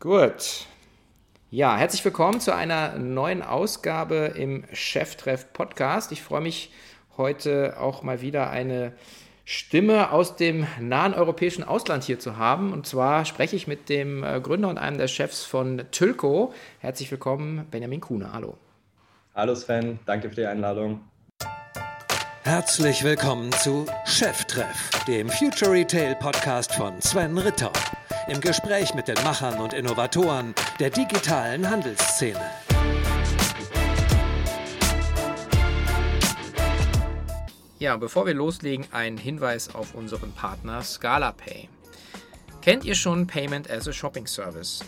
Gut. Ja, herzlich willkommen zu einer neuen Ausgabe im Cheftreff Podcast. Ich freue mich heute auch mal wieder eine Stimme aus dem nahen europäischen Ausland hier zu haben. Und zwar spreche ich mit dem äh, Gründer und einem der Chefs von Tülko. Herzlich willkommen, Benjamin Kuhne. Hallo. Hallo Sven, danke für die Einladung. Herzlich willkommen zu Cheftreff, dem Future Retail Podcast von Sven Ritter im Gespräch mit den Machern und Innovatoren der digitalen Handelsszene. Ja, bevor wir loslegen, ein Hinweis auf unseren Partner ScalaPay. Kennt ihr schon Payment as a Shopping Service?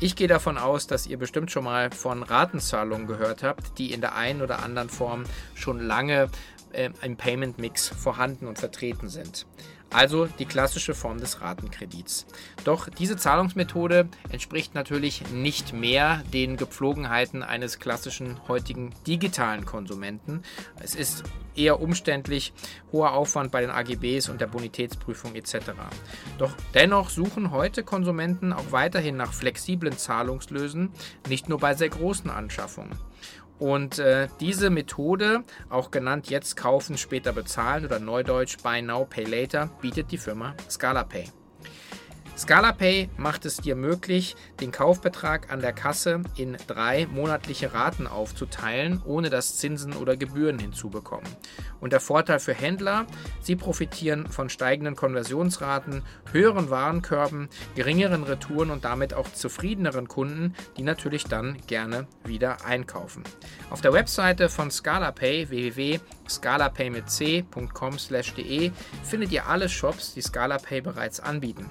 Ich gehe davon aus, dass ihr bestimmt schon mal von Ratenzahlungen gehört habt, die in der einen oder anderen Form schon lange äh, im Payment Mix vorhanden und vertreten sind also die klassische Form des Ratenkredits. Doch diese Zahlungsmethode entspricht natürlich nicht mehr den Gepflogenheiten eines klassischen heutigen digitalen Konsumenten. Es ist eher umständlich, hoher Aufwand bei den AGBs und der Bonitätsprüfung etc. Doch dennoch suchen heute Konsumenten auch weiterhin nach flexiblen Zahlungslösen, nicht nur bei sehr großen Anschaffungen. Und äh, diese Methode, auch genannt jetzt kaufen, später bezahlen oder neudeutsch Buy Now, Pay Later, bietet die Firma ScalaPay. ScalaPay macht es dir möglich, den Kaufbetrag an der Kasse in drei monatliche Raten aufzuteilen, ohne dass Zinsen oder Gebühren hinzubekommen. Und der Vorteil für Händler, sie profitieren von steigenden Konversionsraten, höheren Warenkörben, geringeren Retouren und damit auch zufriedeneren Kunden, die natürlich dann gerne wieder einkaufen. Auf der Webseite von ScalaPay www.scalapay.com/de findet ihr alle Shops, die ScalaPay bereits anbieten.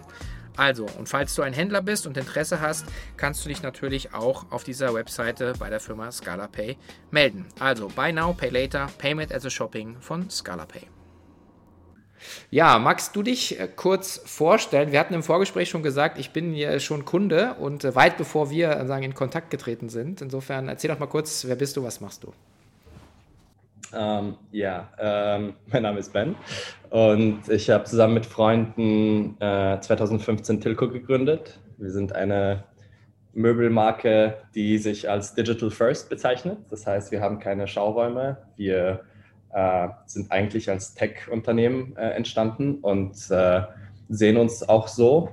Also, und falls du ein Händler bist und Interesse hast, kannst du dich natürlich auch auf dieser Webseite bei der Firma ScalaPay melden. Also, Buy Now, Pay Later, Payment as a Shopping von ScalaPay. Ja, magst du dich äh, kurz vorstellen? Wir hatten im Vorgespräch schon gesagt, ich bin ja schon Kunde und äh, weit bevor wir äh, sagen, in Kontakt getreten sind. Insofern erzähl doch mal kurz, wer bist du, was machst du? Ähm, ja, ähm, mein Name ist Ben und ich habe zusammen mit Freunden äh, 2015 Tilco gegründet. Wir sind eine Möbelmarke, die sich als Digital First bezeichnet. Das heißt, wir haben keine Schauräume. Wir äh, sind eigentlich als Tech-Unternehmen äh, entstanden und äh, sehen uns auch so.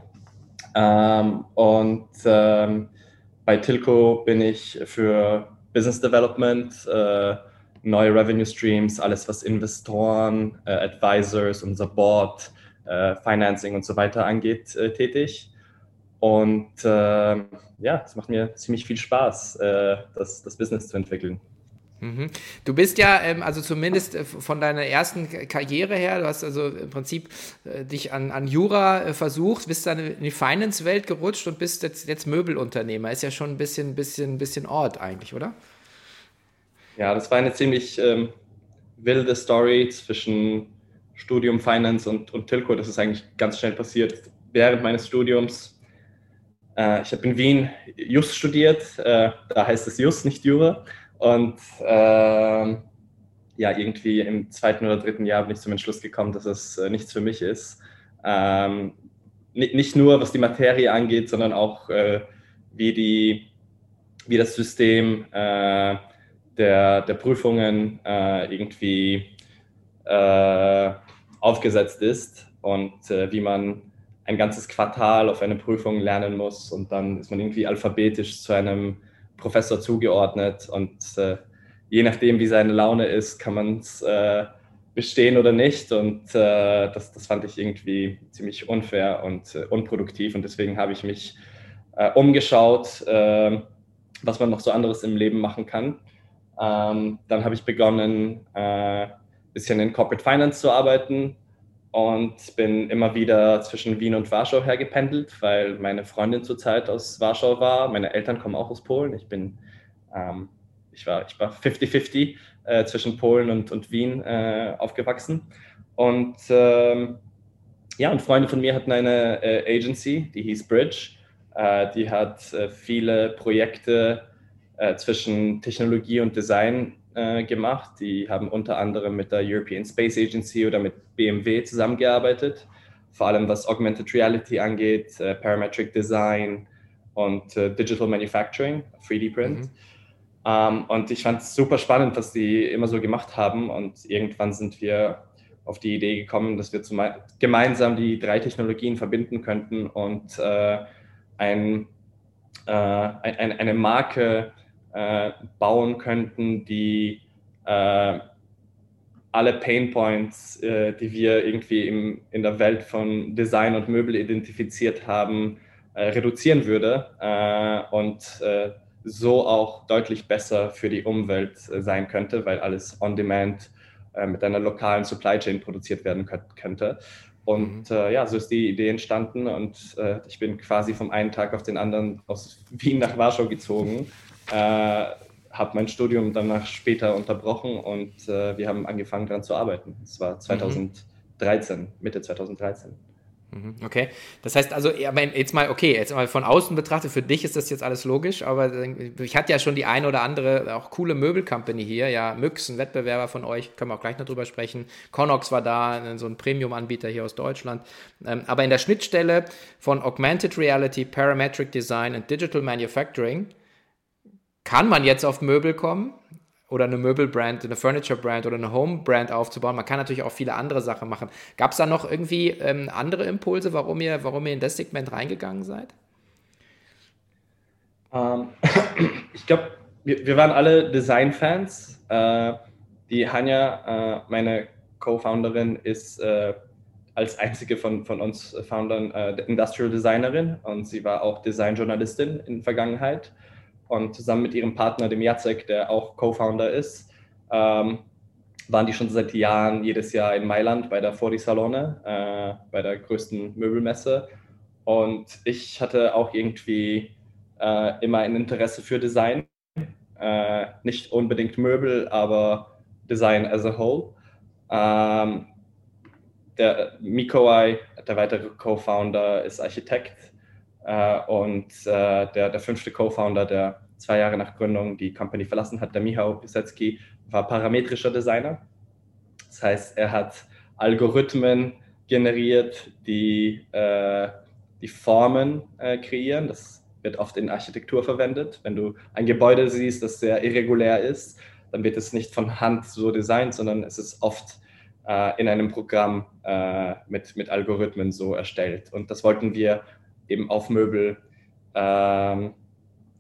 Ähm, und ähm, bei Tilco bin ich für Business Development, äh, neue Revenue Streams, alles was Investoren, äh, Advisors, unser Board, äh, Financing und so weiter angeht, äh, tätig. Und ähm, ja, es macht mir ziemlich viel Spaß, äh, das, das Business zu entwickeln. Mhm. Du bist ja, ähm, also zumindest äh, von deiner ersten Karriere her, du hast also im Prinzip äh, dich an, an Jura äh, versucht, bist dann in die Finance-Welt gerutscht und bist jetzt, jetzt Möbelunternehmer. Ist ja schon ein bisschen, bisschen, bisschen Ort eigentlich, oder? Ja, das war eine ziemlich ähm, wilde Story zwischen Studium Finance und, und Tilco. Das ist eigentlich ganz schnell passiert während meines Studiums. Äh, ich habe in Wien Just studiert, äh, da heißt es Just, nicht Jura. Und äh, ja, irgendwie im zweiten oder dritten Jahr bin ich zum Entschluss gekommen, dass es äh, nichts für mich ist. Ähm, nicht nur was die Materie angeht, sondern auch äh, wie, die, wie das System äh, der, der Prüfungen äh, irgendwie äh, aufgesetzt ist und äh, wie man ein ganzes Quartal auf eine Prüfung lernen muss und dann ist man irgendwie alphabetisch zu einem Professor zugeordnet und äh, je nachdem, wie seine Laune ist, kann man es äh, bestehen oder nicht und äh, das, das fand ich irgendwie ziemlich unfair und unproduktiv und deswegen habe ich mich umgeschaut, was man noch so anderes im Leben machen kann ähm, dann habe ich begonnen, ein äh, bisschen in Corporate Finance zu arbeiten und bin immer wieder zwischen Wien und Warschau hergependelt, weil meine Freundin zurzeit aus Warschau war. Meine Eltern kommen auch aus Polen. Ich bin, ähm, ich war, ich war 50-50 äh, zwischen Polen und, und Wien äh, aufgewachsen. Und ähm, ja, und Freunde von mir hatten eine äh, Agency, die hieß Bridge. Äh, die hat äh, viele Projekte äh, zwischen Technologie und Design äh, gemacht. Die haben unter anderem mit der European Space Agency oder mit BMW zusammengearbeitet, vor allem was Augmented Reality angeht, äh, Parametric Design, und äh, Digital Manufacturing, 3D Print. Mhm. Ähm, und ich fand es super spannend, was die immer so gemacht haben. Und irgendwann sind wir auf die Idee gekommen, dass wir gemeinsam die drei Technologien verbinden könnten und äh, ein, äh, ein, eine Marke äh, bauen könnten, die äh, alle Pain Points, äh, die wir irgendwie im, in der Welt von Design und Möbel identifiziert haben, äh, reduzieren würde und so auch deutlich besser für die Umwelt sein könnte, weil alles on demand äh, mit einer lokalen Supply Chain produziert werden könnte. Und mhm. äh, ja, so ist die Idee entstanden und äh, ich bin quasi vom einen Tag auf den anderen aus Wien nach Warschau gezogen, äh, habe mein Studium danach später unterbrochen und äh, wir haben angefangen daran zu arbeiten. Es war 2013, mhm. Mitte 2013. Mhm, okay, das heißt also, jetzt mal, okay, jetzt mal von außen betrachtet, für dich ist das jetzt alles logisch, aber ich hatte ja schon die eine oder andere auch coole Möbelcompany hier, ja, Myx, ein Wettbewerber von euch, können wir auch gleich noch drüber sprechen. Connox war da, so ein Premium-Anbieter hier aus Deutschland. Ähm, aber in der Schnittstelle von Augmented Reality, Parametric Design und Digital Manufacturing kann man jetzt auf Möbel kommen oder eine Möbelbrand, eine Furniture-Brand oder eine Home-Brand aufzubauen. Man kann natürlich auch viele andere Sachen machen. Gab es da noch irgendwie ähm, andere Impulse, warum ihr, warum ihr in das Segment reingegangen seid? Ähm, ich glaube, wir, wir, waren alle Design-Fans. Äh, die Hanja, äh, meine Co-Founderin, ist äh, als einzige von, von uns Foundern äh, Industrial Designerin und sie war auch Design-Journalistin in der Vergangenheit und zusammen mit ihrem Partner, dem Jacek, der auch Co-Founder ist, ähm, waren die schon seit Jahren jedes Jahr in Mailand bei der Fori Salone, äh, bei der größten Möbelmesse. Und ich hatte auch irgendwie äh, immer ein Interesse für Design. Äh, nicht unbedingt Möbel, aber Design as a whole. Ähm, der Mikoai, der weitere Co-Founder, ist Architekt und äh, der, der fünfte Co-Founder, der zwei Jahre nach Gründung die Company verlassen hat, der Michał Pisecki, war parametrischer Designer. Das heißt, er hat Algorithmen generiert, die äh, die Formen äh, kreieren. Das wird oft in Architektur verwendet. Wenn du ein Gebäude siehst, das sehr irregulär ist, dann wird es nicht von Hand so designt, sondern es ist oft äh, in einem Programm äh, mit, mit Algorithmen so erstellt. Und das wollten wir eben auf Möbel, ähm,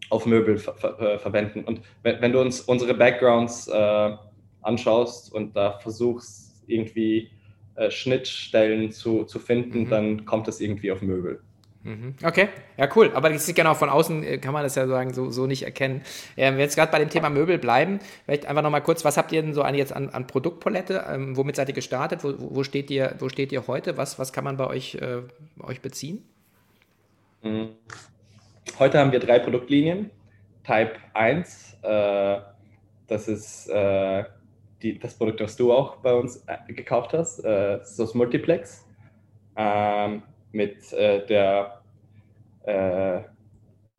auf Möbel ver ver verwenden. Und wenn, wenn, du uns unsere Backgrounds äh, anschaust und da versuchst, irgendwie äh, Schnittstellen zu, zu finden, mhm. dann kommt es irgendwie auf Möbel. Mhm. Okay, ja cool. Aber das ist genau von außen äh, kann man das ja sagen so, so nicht erkennen. Ähm, wenn wir jetzt gerade bei dem Thema Möbel bleiben, vielleicht einfach noch mal kurz, was habt ihr denn so an, jetzt an, an Produktpalette? Ähm, womit seid ihr gestartet? Wo, wo, steht ihr, wo steht ihr heute? Was, was kann man bei euch, äh, euch beziehen? Mhm. Heute haben wir drei Produktlinien. Type 1, äh, das ist äh, die, das Produkt, das du auch bei uns äh, gekauft hast, äh, das ist das Multiplex ähm, mit äh, der äh,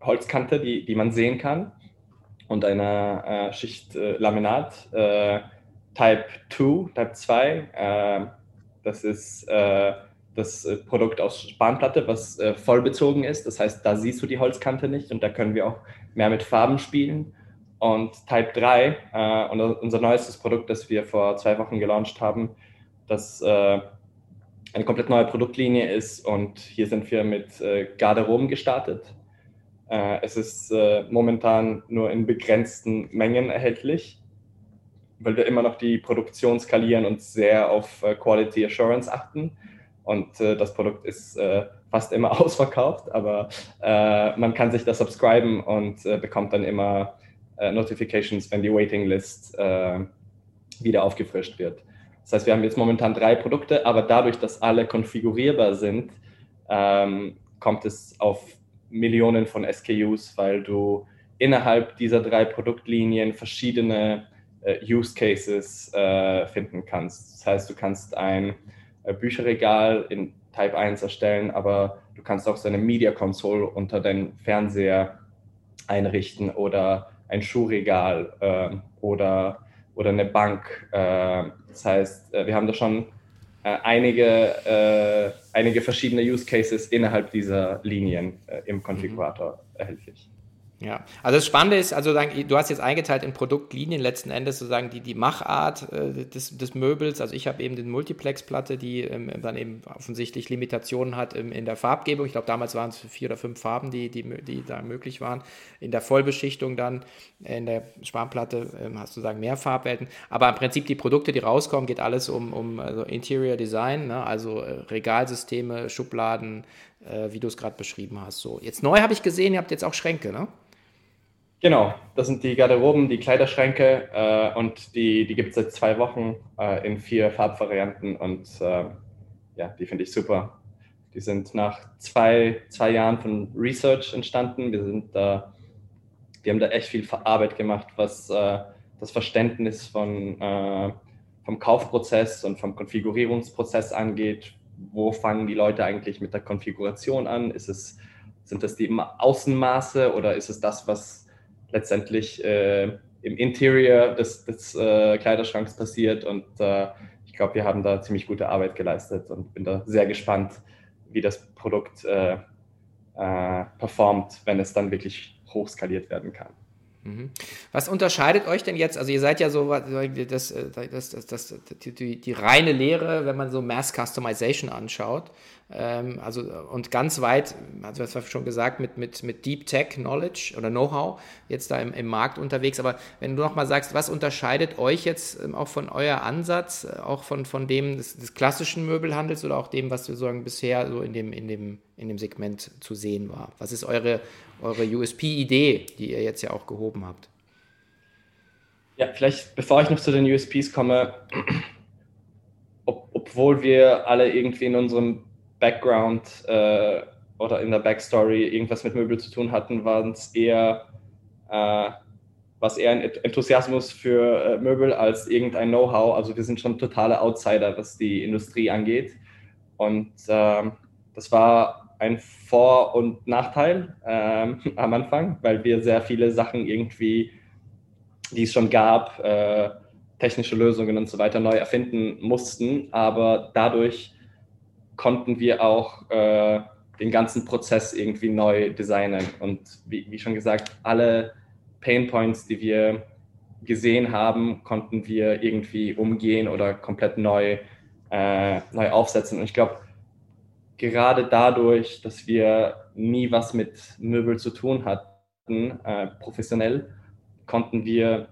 Holzkante, die, die man sehen kann und einer Schicht Laminat. Type 2, Type 2, das ist das äh, Produkt aus Spanplatte, was äh, voll bezogen ist. Das heißt, da siehst du die Holzkante nicht und da können wir auch mehr mit Farben spielen. Und Type 3, äh, unser neuestes Produkt, das wir vor zwei Wochen gelauncht haben, das äh, eine komplett neue Produktlinie ist und hier sind wir mit äh, Garderoben gestartet. Äh, es ist momentan nur in begrenzten Mengen erhältlich, weil wir immer noch die Produktion skalieren und sehr auf Quality Assurance achten und äh, das Produkt ist äh, fast immer ausverkauft, aber äh, man kann sich da subscriben und äh, bekommt dann immer äh, Notifications, wenn die Waiting List äh, wieder aufgefrischt wird. Das heißt, wir haben jetzt momentan drei Produkte, aber dadurch, dass alle konfigurierbar sind, ähm, kommt es auf Millionen von SKUs, weil du innerhalb dieser drei Produktlinien verschiedene Use Cases finden kannst. Das heißt, du kannst ein Bücherregal in Type 1 erstellen, aber du kannst auch so eine Media Console unter deinen Fernseher einrichten oder ein Schuhregal äh, oder, oder eine Bank. Äh, das heißt, äh, wir haben da schon äh, einige äh, einige verschiedene Use Cases innerhalb dieser Linien äh, im Konfigurator mhm. erhältlich. Ja, also das Spannende ist, also du hast jetzt eingeteilt in Produktlinien letzten Endes sozusagen die, die Machart äh, des, des Möbels. Also ich habe eben den Multiplex-Platte, die ähm, dann eben offensichtlich Limitationen hat im, in der Farbgebung. Ich glaube, damals waren es vier oder fünf Farben, die, die, die da möglich waren. In der Vollbeschichtung dann, äh, in der Spanplatte ähm, hast du sagen mehr Farbwelten. Aber im Prinzip die Produkte, die rauskommen, geht alles um, um also Interior Design, ne? also äh, Regalsysteme, Schubladen, äh, wie du es gerade beschrieben hast. So, jetzt neu habe ich gesehen, ihr habt jetzt auch Schränke, ne? Genau, das sind die Garderoben, die Kleiderschränke äh, und die, die gibt es seit zwei Wochen äh, in vier Farbvarianten und äh, ja, die finde ich super. Die sind nach zwei, zwei Jahren von Research entstanden. Wir, sind, wir haben da echt viel Arbeit gemacht, was äh, das Verständnis von, äh, vom Kaufprozess und vom Konfigurierungsprozess angeht. Wo fangen die Leute eigentlich mit der Konfiguration an? Ist es, sind das die Außenmaße oder ist es das, was letztendlich äh, im Interior des, des äh, Kleiderschranks passiert. Und äh, ich glaube, wir haben da ziemlich gute Arbeit geleistet und bin da sehr gespannt, wie das Produkt äh, äh, performt, wenn es dann wirklich hochskaliert werden kann. Mhm. Was unterscheidet euch denn jetzt? Also ihr seid ja so das, das, das, das die, die, reine Lehre, wenn man so Mass Customization anschaut. Ähm, also und ganz weit, also das war schon gesagt, mit, mit, mit Deep Tech Knowledge oder Know-how jetzt da im, im Markt unterwegs. Aber wenn du nochmal sagst, was unterscheidet euch jetzt ähm, auch von euer Ansatz, äh, auch von, von dem des, des, klassischen Möbelhandels oder auch dem, was wir sagen bisher so in dem, in dem, in dem Segment zu sehen war? Was ist eure, eure USP-Idee, die ihr jetzt ja auch gehoben habt? Ja, vielleicht bevor ich noch zu den USPs komme, ob, obwohl wir alle irgendwie in unserem Background äh, oder in der Backstory irgendwas mit Möbel zu tun hatten, waren es eher, äh, eher ein Enthusiasmus für äh, Möbel als irgendein Know-how. Also wir sind schon totale Outsider, was die Industrie angeht. Und ähm, das war ein Vor- und Nachteil ähm, am Anfang, weil wir sehr viele Sachen irgendwie, die es schon gab, äh, technische Lösungen und so weiter neu erfinden mussten. Aber dadurch konnten wir auch äh, den ganzen Prozess irgendwie neu designen. Und wie, wie, schon gesagt, alle Pain Points, die wir gesehen haben, konnten wir irgendwie umgehen oder komplett neu, äh, neu aufsetzen. Und ich glaube, gerade dadurch, dass wir nie was mit Möbel zu tun hatten, äh, professionell, konnten wir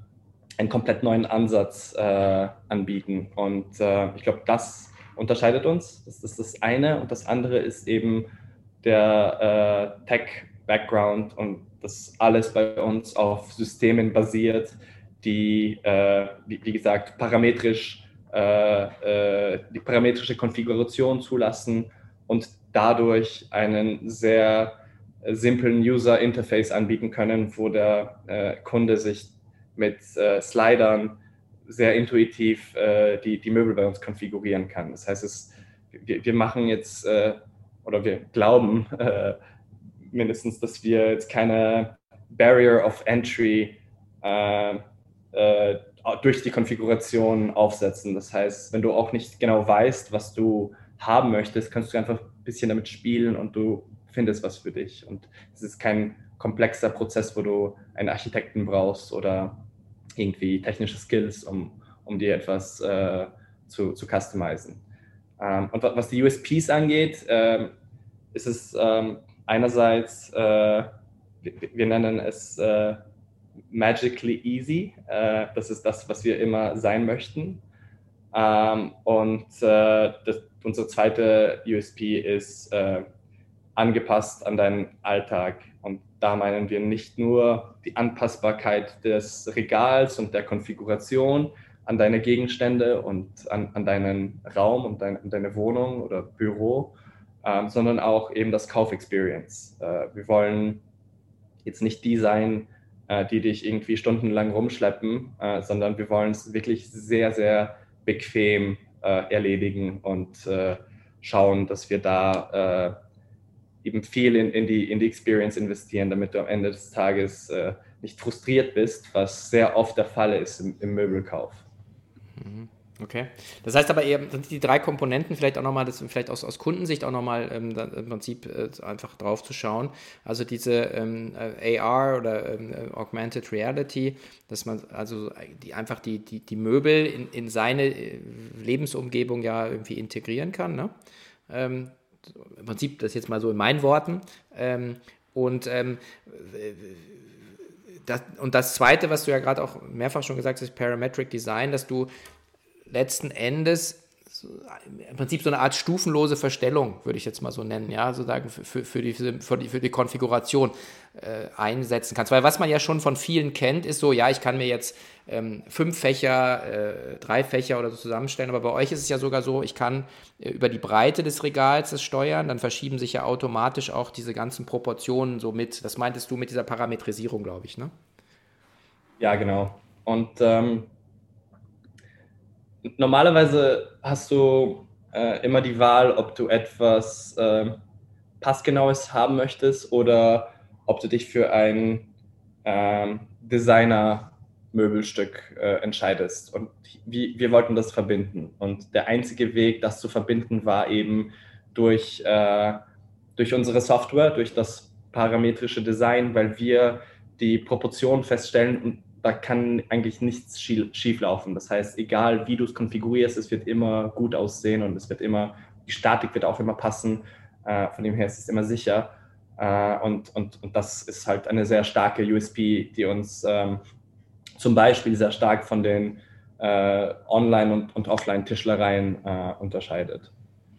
einen komplett neuen Ansatz äh, anbieten. Und äh, ich glaube, das unterscheidet uns. Das ist das eine. Und das andere ist eben der äh, Tech-Background und das alles bei uns auf Systemen basiert, die, äh, wie, wie, gesagt, parametrisch äh, die parametrische Konfiguration zulassen und dadurch einen sehr simplen User Interface anbieten können, wo der äh, Kunde sich mit äh, Slidern sehr intuitiv äh, die, die Möbel bei uns konfigurieren kann. Das heißt, es, wir, wir machen jetzt äh, oder wir glauben äh, mindestens, dass wir jetzt keine Barrier of Entry äh, äh, durch die Konfiguration aufsetzen. Das heißt, wenn du auch nicht genau weißt, was du haben möchtest, kannst du einfach ein bisschen damit spielen und du findest was für dich. Und es ist kein komplexer Prozess, wo du einen Architekten brauchst oder irgendwie technische Skills, um, um dir etwas äh, zu, zu customizen. Ähm, und was die USPs angeht, äh, ist es ähm, einerseits, äh, wir, wir, nennen es äh, magically easy. Äh, das ist das, was wir immer sein möchten. Ähm, und äh, das, unsere zweite USP ist angepasst an deinen Alltag. Und da meinen wir nicht nur die Anpassbarkeit des Regals und der Konfiguration an deine Gegenstände und an, an deinen Raum und dein, an deine Wohnung oder Büro, ähm, sondern auch eben das Kaufexperience. Äh, wir wollen jetzt nicht die sein, äh, die dich irgendwie stundenlang rumschleppen, äh, sondern wir wollen es wirklich sehr, sehr bequem äh, erledigen und äh, schauen, dass wir da äh, eben viel in, in, die, in die Experience investieren, damit du am Ende des Tages äh, nicht frustriert bist, was sehr oft der Fall ist im, im Möbelkauf. Mhm. Okay. Das heißt aber eher, sind die drei Komponenten vielleicht auch nochmal, das vielleicht aus, aus Kundensicht auch nochmal ähm, im Prinzip äh, einfach drauf zu schauen. Also diese ähm, äh, AR oder ähm, äh, Augmented Reality, dass man also die, einfach die, die, die Möbel in, in seine äh, Lebensumgebung ja irgendwie integrieren kann. Ne? Ähm, Im Prinzip, das jetzt mal so in meinen Worten. Ähm, und ähm, das, und das Zweite, was du ja gerade auch mehrfach schon gesagt hast, Parametric Design, dass du letzten Endes im Prinzip so eine Art stufenlose Verstellung, würde ich jetzt mal so nennen, ja, sozusagen für, für, die, für, die, für die Konfiguration äh, einsetzen kannst. Weil was man ja schon von vielen kennt, ist so, ja, ich kann mir jetzt ähm, fünf Fächer, äh, drei Fächer oder so zusammenstellen, aber bei euch ist es ja sogar so, ich kann äh, über die Breite des Regals das steuern, dann verschieben sich ja automatisch auch diese ganzen Proportionen so mit. Das meintest du mit dieser Parametrisierung, glaube ich, ne? Ja, genau. Und ähm normalerweise hast du äh, immer die Wahl, ob du etwas äh, passgenaues haben möchtest oder ob du dich für ein äh, Designer-Möbelstück äh, entscheidest. Und wie, wir wollten das verbinden. Und der einzige Weg, das zu verbinden, war eben durch, äh, durch unsere Software, durch das parametrische Design, weil wir die Proportionen feststellen und da kann eigentlich nichts schief laufen. Das heißt, egal wie du es konfigurierst, es wird immer gut aussehen und es wird immer, die Statik wird auch immer passen. Äh, von dem her ist es immer sicher. Äh, und, und, und das ist halt eine sehr starke USP, die uns ähm, zum Beispiel sehr stark von den äh, Online- und, und Offline-Tischlereien unterscheidet.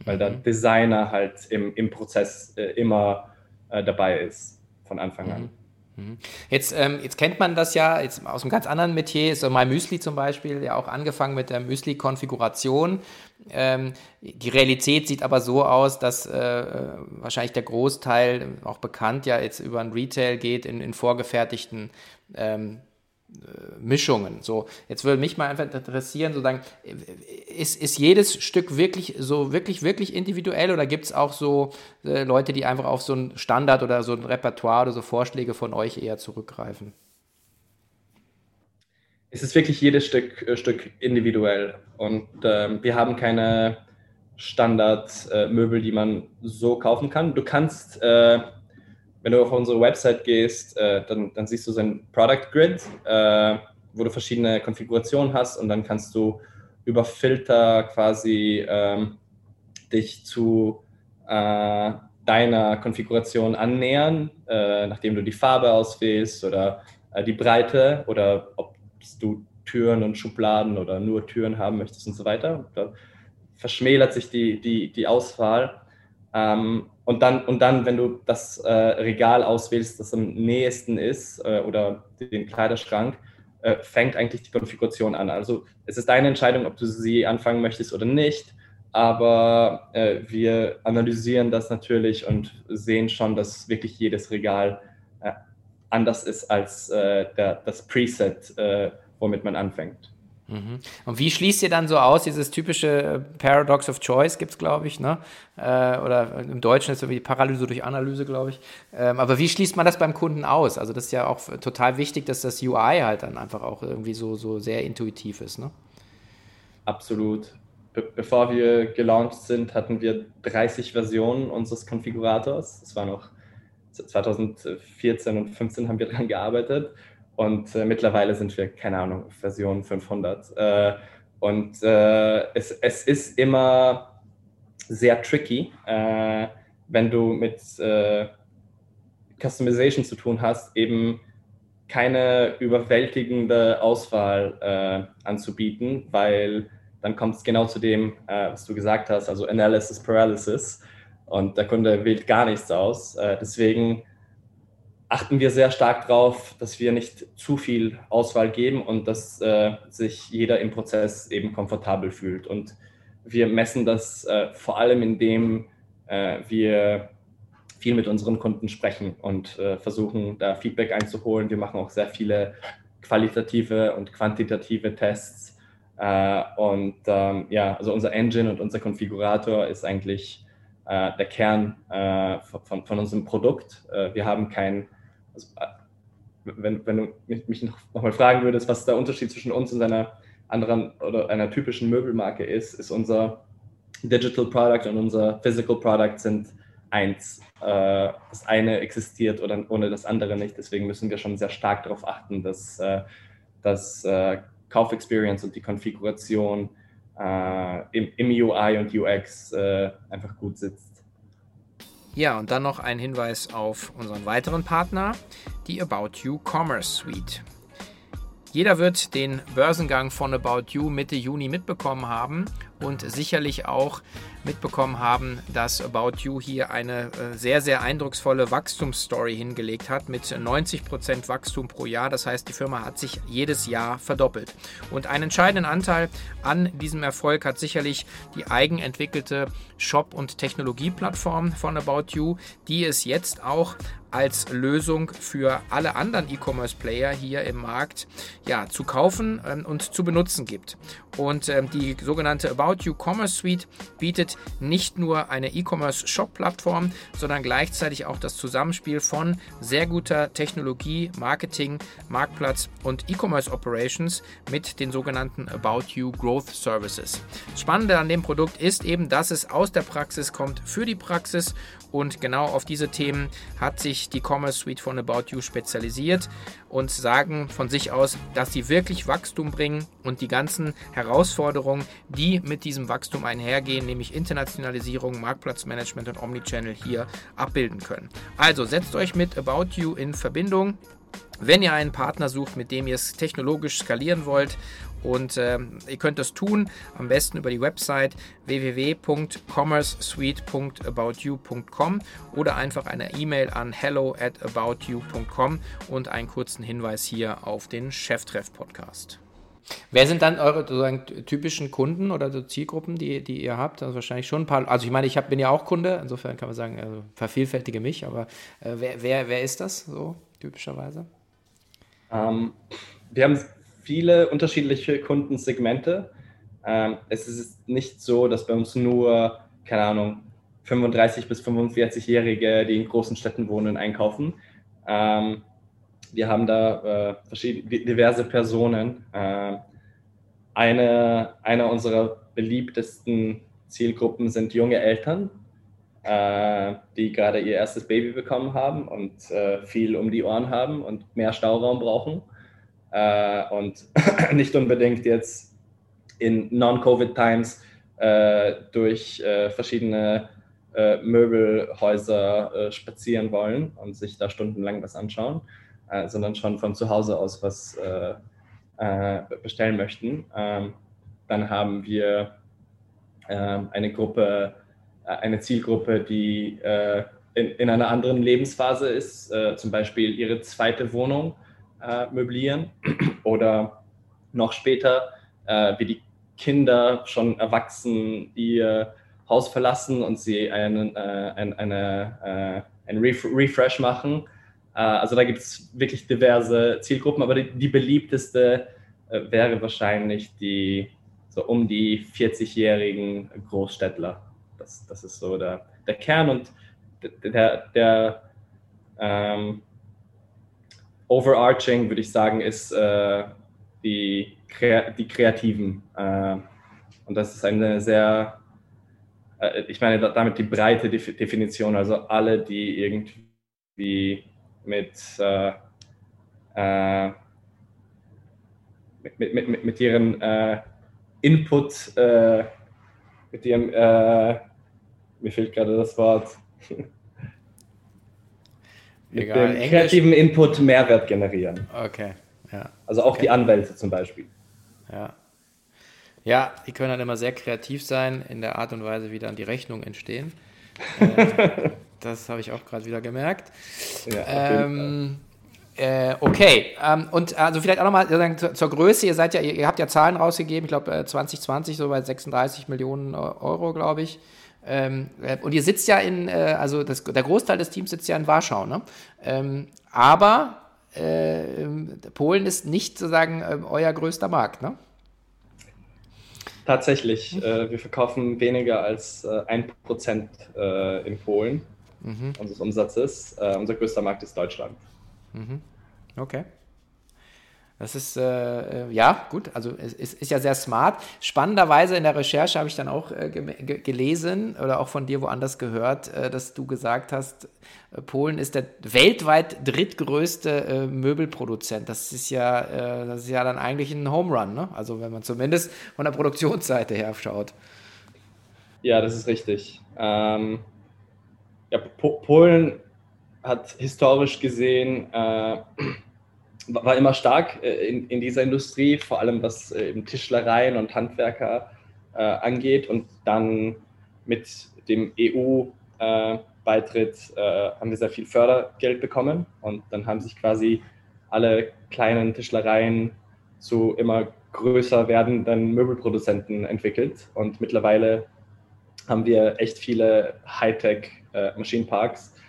Weil der mhm. Designer halt im, im Prozess immer dabei ist, von Anfang an. Mhm. Jetzt, ähm, jetzt kennt man das ja jetzt aus einem ganz anderen Metier, so mein Müsli zum Beispiel, ja auch angefangen mit der Müsli-Konfiguration. Ähm, die Realität sieht aber so aus, dass äh, wahrscheinlich der Großteil, auch bekannt, ja jetzt über ein Retail geht in, in vorgefertigten ähm, äh, Mischungen. So, jetzt würde mich mal einfach interessieren, sozusagen, ist, ist jedes Stück wirklich so wirklich, wirklich individuell oder gibt es auch so äh, Leute, die einfach auf so ein Standard oder so ein Repertoire oder so Vorschläge von euch eher zurückgreifen? Es ist wirklich jedes Stück, äh, Stück individuell und ähm, wir haben keine Standardmöbel, äh, die man so kaufen kann. Du kannst äh, wenn du auf unsere Website gehst, äh, dann, dann, siehst du so ein Product Grid, äh, wo du verschiedene Konfigurationen hast und dann kannst du über Filter quasi ähm, dich zu äh, deiner Konfiguration annähern, äh, nachdem du die Farbe auswählst oder äh, die Breite oder ob du Türen und Schubladen oder nur Türen haben möchtest und so weiter. Da verschmälert sich die, die, die Auswahl. Ähm, und dann, und dann, wenn du das äh, Regal auswählst, das am nächsten ist äh, oder den Kleiderschrank, äh, fängt eigentlich die Konfiguration an. Also es ist deine Entscheidung, ob du sie anfangen möchtest oder nicht. Aber äh, wir analysieren das natürlich und sehen schon, dass wirklich jedes Regal äh, anders ist als äh, der, das Preset, womit man anfängt. Mhm. Und wie schließt ihr dann so aus, dieses typische äh, Paradox of Choice gibt es, glaube ich, ne? Äh, oder im Deutschen ist so wie Paralyse durch Analyse, glaube ich. Ähm, aber wie schließt man das beim Kunden aus? Also das ist ja auch total wichtig, dass das UI halt dann einfach auch irgendwie so, so sehr intuitiv ist, ne? Absolut. Be bevor wir gelauncht sind, hatten wir 30 Versionen unseres Konfigurators. Das war noch 2014 und 2015 haben wir daran gearbeitet. Und äh, mittlerweile sind wir, keine Ahnung, Version 500. Äh, und äh, es, es ist immer sehr tricky, äh, wenn du mit äh, Customization zu tun hast, eben keine überwältigende Auswahl äh, anzubieten, weil dann kommt es genau zu dem, was du gesagt hast, also Analysis Paralysis. Und der Kunde wählt gar nichts aus. deswegen achten wir sehr stark darauf, dass wir nicht zu viel Auswahl geben und dass äh, sich jeder im Prozess eben komfortabel fühlt. Und wir messen das äh, vor allem, indem äh, wir viel mit unseren Kunden sprechen und äh, versuchen, da Feedback einzuholen. Wir machen auch sehr viele qualitative und quantitative Tests. Äh, und ähm, ja, also unser Engine und unser Konfigurator ist eigentlich äh, der Kern von, von, unserem Produkt. wir haben kein also, wenn, wenn du mich, mich noch, noch mal fragen würdest, was der Unterschied zwischen uns und einer anderen oder einer typischen Möbelmarke ist, ist unser Digital Product und unser Physical Product sind eins. Äh, das eine existiert oder ohne das andere nicht. Deswegen müssen wir schon sehr stark darauf achten, dass äh, das Kaufexperience und die Konfiguration im, UI und UX einfach gut sitzt. Ja, und dann noch ein Hinweis auf unseren weiteren Partner, die About You Commerce Suite. Jeder wird den Börsengang von About You Mitte Juni mitbekommen haben und sicherlich auch mitbekommen haben, dass About You hier eine äh, sehr, sehr eindrucksvolle Wachstumsstory hingelegt hat mit 90% Wachstum pro Jahr. Das heißt, die Firma hat sich jedes Jahr verdoppelt. Und einen entscheidenden Anteil an diesem Erfolg hat sicherlich die eigenentwickelte Shop- und Technologieplattform von About You, die es jetzt auch als Lösung für alle anderen E-Commerce-Player hier im Markt ja, zu kaufen ähm, und zu benutzen gibt. Und ähm, die sogenannte About You Commerce Suite bietet nicht nur eine E-Commerce Shop-Plattform, sondern gleichzeitig auch das Zusammenspiel von sehr guter Technologie, Marketing, Marktplatz und E-Commerce Operations mit den sogenannten About You Growth Services. Das Spannende an dem Produkt ist eben, dass es aus der Praxis kommt für die Praxis und genau auf diese Themen hat sich die Commerce Suite von About You spezialisiert und sagen von sich aus, dass sie wirklich Wachstum bringen und die ganzen Herausforderungen, die mit diesem Wachstum einhergehen, nämlich Internationalisierung, Marktplatzmanagement und Omnichannel hier abbilden können. Also setzt euch mit About You in Verbindung. Wenn ihr einen Partner sucht, mit dem ihr es technologisch skalieren wollt und äh, ihr könnt das tun, am besten über die Website www.commercesuite.aboutyou.com oder einfach eine E-Mail an hello at aboutyou.com und einen kurzen Hinweis hier auf den Cheftreff-Podcast. Wer sind dann eure sozusagen typischen Kunden oder so Zielgruppen, die, die ihr habt? Also wahrscheinlich schon ein paar. Also ich meine, ich hab, bin ja auch Kunde, insofern kann man sagen, also vervielfältige mich, aber äh, wer, wer, wer ist das so typischerweise? Ähm, wir haben viele unterschiedliche Kundensegmente. Ähm, es ist nicht so, dass bei uns nur, keine Ahnung, 35 bis 45-Jährige, die in großen Städten wohnen, einkaufen. Ähm, wir haben da äh, verschiedene, diverse Personen. Äh, eine, eine unserer beliebtesten Zielgruppen sind junge Eltern, äh, die gerade ihr erstes Baby bekommen haben und äh, viel um die Ohren haben und mehr Stauraum brauchen äh, und nicht unbedingt jetzt in Non-Covid-Times äh, durch verschiedene Möbelhäuser spazieren wollen und sich da stundenlang was anschauen, äh, sondern schon von zu Hause aus was bestellen möchten. Ähm, dann haben wir ähm, eine Gruppe, eine Zielgruppe, die in, in, einer anderen Lebensphase ist, zum Beispiel ihre zweite Wohnung äh, möblieren oder noch später, äh, wie die Kinder schon erwachsen ihr Haus verlassen und sie einen, äh, ein, eine, äh, ein Ref Refresh machen. Äh, also da gibt es wirklich diverse Zielgruppen, aber die, die beliebteste äh, wäre wahrscheinlich die so um die 40-jährigen Großstädtler. Das, das ist so der, der Kern und der, der ähm, overarching, würde ich sagen, ist äh, die, die Kreativen. Äh, und das ist eine sehr, äh, ich meine damit die breite Definition, also alle, die irgendwie mit, äh, äh, mit, mit, mit, mit, ihren äh, Input, mit ihrem, mir fehlt gerade das Wort, mit Egal, dem Englisch. kreativen Input Mehrwert generieren. Okay, ja. Also auch okay. die Anwälte zum Beispiel. Ja. Ja, die können dann immer sehr kreativ sein in der Art und Weise, wie dann die Rechnungen entstehen. Äh, das habe ich auch gerade wieder gemerkt. Ja, ähm, äh, okay, ähm, und also vielleicht auch nochmal zur, zur Größe. Ihr seid ja, ihr, habt ja Zahlen rausgegeben. Ich glaube 2020 so bei 36 Millionen Euro, glaube ich. Ähm, äh, und ihr sitzt ja in, äh, also das, der Großteil des Teams sitzt ja in Warschau, ne? Aber äh, Polen ist nicht sozusagen äh, euer größter Markt, ne? Tatsächlich. Mhm. wir verkaufen weniger als ein Prozent in Polen mhm. unseres Umsatzes. unser größter Markt ist Deutschland. Mhm. Okay. Das ist, äh, äh, ja, gut, also es ist, ist, ja sehr smart. Spannenderweise in der Recherche habe ich dann auch äh, gelesen oder auch von dir woanders gehört, äh, dass du gesagt hast, äh, Polen ist der weltweit drittgrößte äh, Möbelproduzent. Das ist ja, das ist ja dann eigentlich ein Home Run, ne? Also wenn man zumindest von der Produktionsseite her schaut. Ja, das ist richtig. Ähm, ja, Polen hat historisch gesehen war immer stark äh, in, in dieser Industrie, vor allem was äh, Tischlereien und Handwerker äh, angeht. Und dann mit dem EU-Beitritt äh, haben wir sehr viel Fördergeld bekommen. Und dann haben sich quasi alle kleinen Tischlereien zu immer größer werdenden Möbelproduzenten entwickelt. Und mittlerweile haben wir echt viele Hightech-Maschinenparks äh,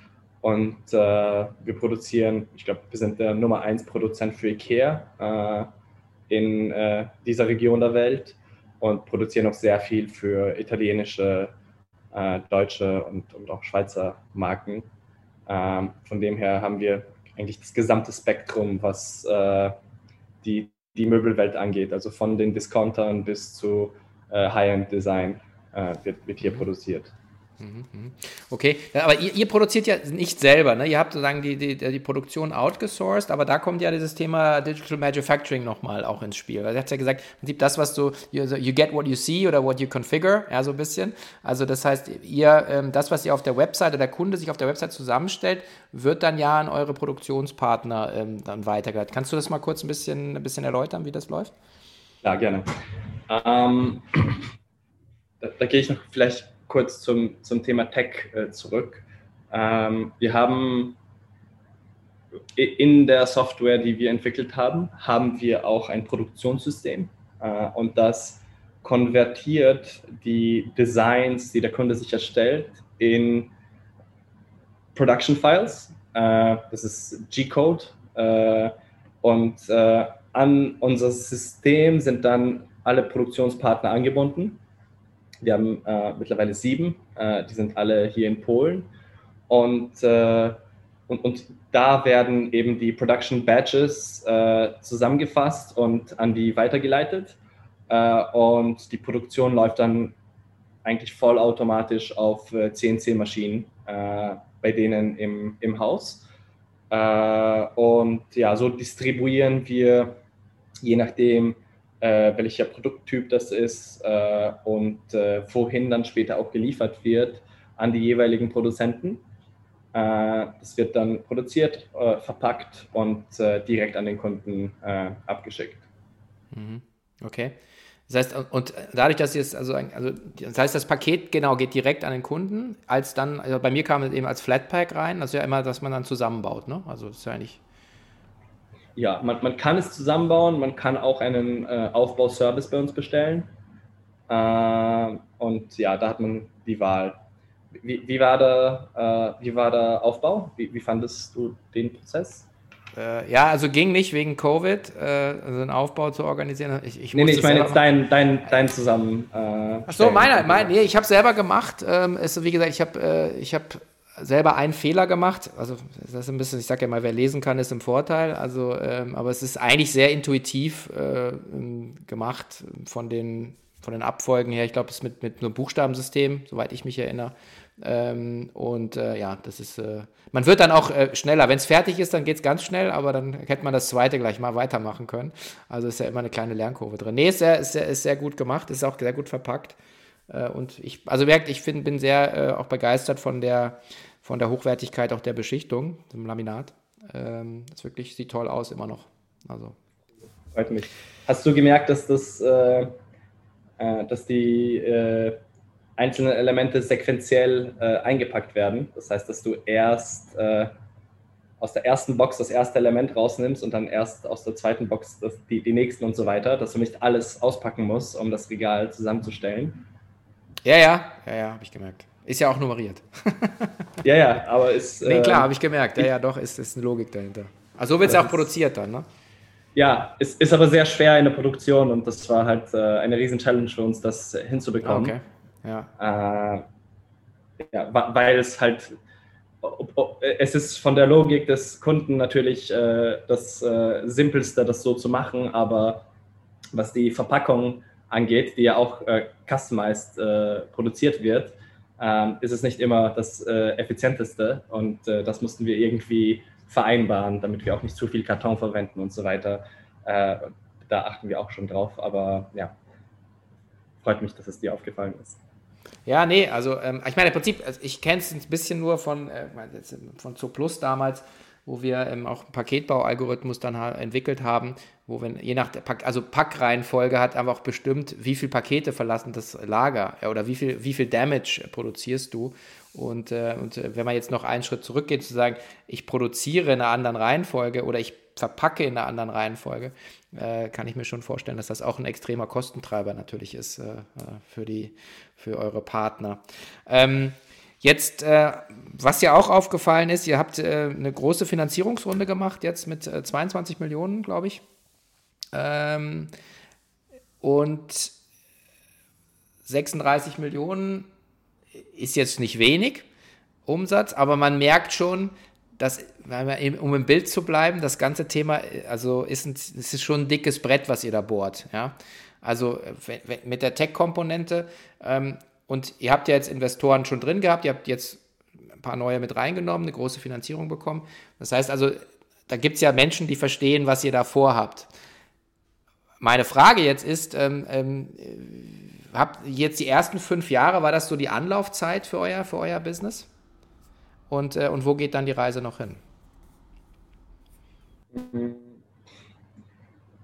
und äh, wir produzieren, ich glaube, wir sind der Nummer 1 Produzent für IKEA äh, in äh, dieser Region der Welt und produzieren auch sehr viel für italienische, äh, deutsche und, und auch Schweizer Marken. Ähm, von dem her haben wir eigentlich das gesamte Spektrum, was äh, die, die Möbelwelt angeht, also von den Discountern bis zu äh, High-End-Design wird, wird hier produziert. Okay, aber ihr, ihr, produziert ja nicht selber, ne? Ihr habt sozusagen die, die, die Produktion outgesourced, aber da kommt ja dieses Thema Digital Manufacturing nochmal auch ins Spiel. Weil ihr habt ja gesagt, im Prinzip das, was du, you, you, get what you see oder what you configure, ja, so ein bisschen. Also das heißt, ihr, ähm, das, was ihr auf der Website oder der Kunde sich auf der Website zusammenstellt, wird dann ja an eure Produktionspartner ähm, dann weitergeleitet. Kannst du das mal kurz ein bisschen, ein bisschen erläutern, wie das läuft? Ja, gerne. Ähm, da, da gehe ich noch vielleicht kurz zum, zum Thema Tech äh, zurück. Ähm, wir haben in der Software, die wir entwickelt haben, haben wir auch ein Produktionssystem äh, und das konvertiert die Designs, die der Kunde sich erstellt, in Production Files. Äh, das ist G-Code äh, und äh, an unser System sind dann alle Produktionspartner angebunden wir haben äh, mittlerweile sieben, äh, die sind alle hier in Polen. Und, äh, und, und da werden eben die Production Badges äh, zusammengefasst und an die weitergeleitet. Äh, und die Produktion läuft dann eigentlich vollautomatisch auf CNC-Maschinen äh, bei denen im, im Haus. und ja, so distribuieren wir je nachdem, äh, welcher Produkttyp das ist äh, und äh, wohin dann später auch geliefert wird an die jeweiligen Produzenten. Äh, das wird dann produziert, äh, verpackt und direkt an den Kunden abgeschickt. Mhm. Okay. Das heißt, und dadurch, dass jetzt, also, also, das heißt, das Paket genau geht direkt an den Kunden, als dann, also bei mir kam es eben als Flatpack rein, das ist ja immer, dass man dann zusammenbaut, ne? Also das ist ja eigentlich ja, man, man kann es zusammenbauen, man kann auch einen äh, Aufbauservice bei uns bestellen. Äh, und ja, da hat man die Wahl. Wie, wie, war, der, äh, wie war der Aufbau? Wie, wie fandest du den Prozess? Äh, ja, also ging nicht wegen Covid, äh, also einen Aufbau zu organisieren. Ich, ich nee, nee, ich meine jetzt dein, dein, dein zusammen. Äh, Ach so, meiner, mein, nee, ich habe selber gemacht. Ähm, ist, wie gesagt, ich habe äh, ich hab selber einen Fehler gemacht. Also das ist ein bisschen, ich sage ja mal, wer lesen kann, ist im Vorteil. Also, ähm, aber es ist eigentlich sehr intuitiv äh, gemacht von den, von den Abfolgen her. Ich glaube, es ist mit, mit einem Buchstabensystem, soweit ich mich erinnere. Ähm, und äh, ja, das ist, äh, man wird dann auch äh, schneller. Wenn es fertig ist, dann geht es ganz schnell, aber dann hätte man das zweite gleich mal weitermachen können. Also ist ja immer eine kleine Lernkurve drin. Nee, ist sehr, ist sehr, ist sehr gut gemacht, ist auch sehr gut verpackt. Äh, und ich, also merkt, ich find, bin sehr äh, auch begeistert von der, von der Hochwertigkeit auch der Beschichtung, dem Laminat. Ähm, das wirklich sieht toll aus immer noch. Also. Freut mich. Hast du gemerkt, dass das, äh, äh, dass die äh, einzelnen Elemente sequenziell äh, eingepackt werden? Das heißt, dass du erst aus der ersten Box das erste Element rausnimmst und dann erst aus der zweiten Box das, die, die nächsten und so weiter, dass du nicht alles auspacken musst, um das Regal zusammenzustellen. Ja, ja, ja, ja, habe ich gemerkt. Ist ja auch nummeriert. ja, ja, aber ist. Nee, klar, ähm, habe ich gemerkt. Ja, ja, doch, ist, ist eine Logik dahinter. Also so wird es ja auch produziert dann, ne? Ja, es ist aber sehr schwer in der Produktion und das war halt äh, eine riesen Challenge für uns, das hinzubekommen. Okay. Ja. Äh, ja, weil es halt es ist von der Logik des Kunden natürlich äh, das äh, Simpelste, das so zu machen, aber was die Verpackung angeht, die ja auch äh, customized äh, produziert wird, ähm, ist es nicht immer das äh, effizienteste und äh, das mussten wir irgendwie vereinbaren, damit wir auch nicht zu viel Karton verwenden und so weiter. Äh, da achten wir auch schon drauf, aber ja, freut mich, dass es dir aufgefallen ist. Ja, nee, also ähm, ich meine, im Prinzip, also ich kenne es ein bisschen nur von, äh, von Zooplus damals, wo wir ähm, auch einen Paketbaualgorithmus dann entwickelt haben, wo wir je nach Pack, also Packreihenfolge hat aber auch bestimmt, wie viele Pakete verlassen das Lager ja, oder wie viel, wie viel Damage produzierst du. Und, äh, und äh, wenn man jetzt noch einen Schritt zurückgeht, zu sagen, ich produziere in einer anderen Reihenfolge oder ich verpacke in einer anderen Reihenfolge, äh, kann ich mir schon vorstellen, dass das auch ein extremer Kostentreiber natürlich ist äh, äh für, die, für eure Partner. Ähm, Jetzt, äh, was ja auch aufgefallen ist, ihr habt äh, eine große Finanzierungsrunde gemacht, jetzt mit äh, 22 Millionen, glaube ich. Ähm, und 36 Millionen ist jetzt nicht wenig Umsatz, aber man merkt schon, dass, um im Bild zu bleiben, das ganze Thema, also ist, ein, es ist schon ein dickes Brett, was ihr da bohrt. Ja? Also mit der Tech-Komponente ähm, und ihr habt ja jetzt Investoren schon drin gehabt, ihr habt jetzt ein paar neue mit reingenommen, eine große Finanzierung bekommen. Das heißt also, da gibt es ja Menschen, die verstehen, was ihr da vorhabt. Meine Frage jetzt ist, ähm, ähm, habt jetzt die ersten fünf Jahre, war das so die Anlaufzeit für euer, für euer Business? Und, äh, und wo geht dann die Reise noch hin?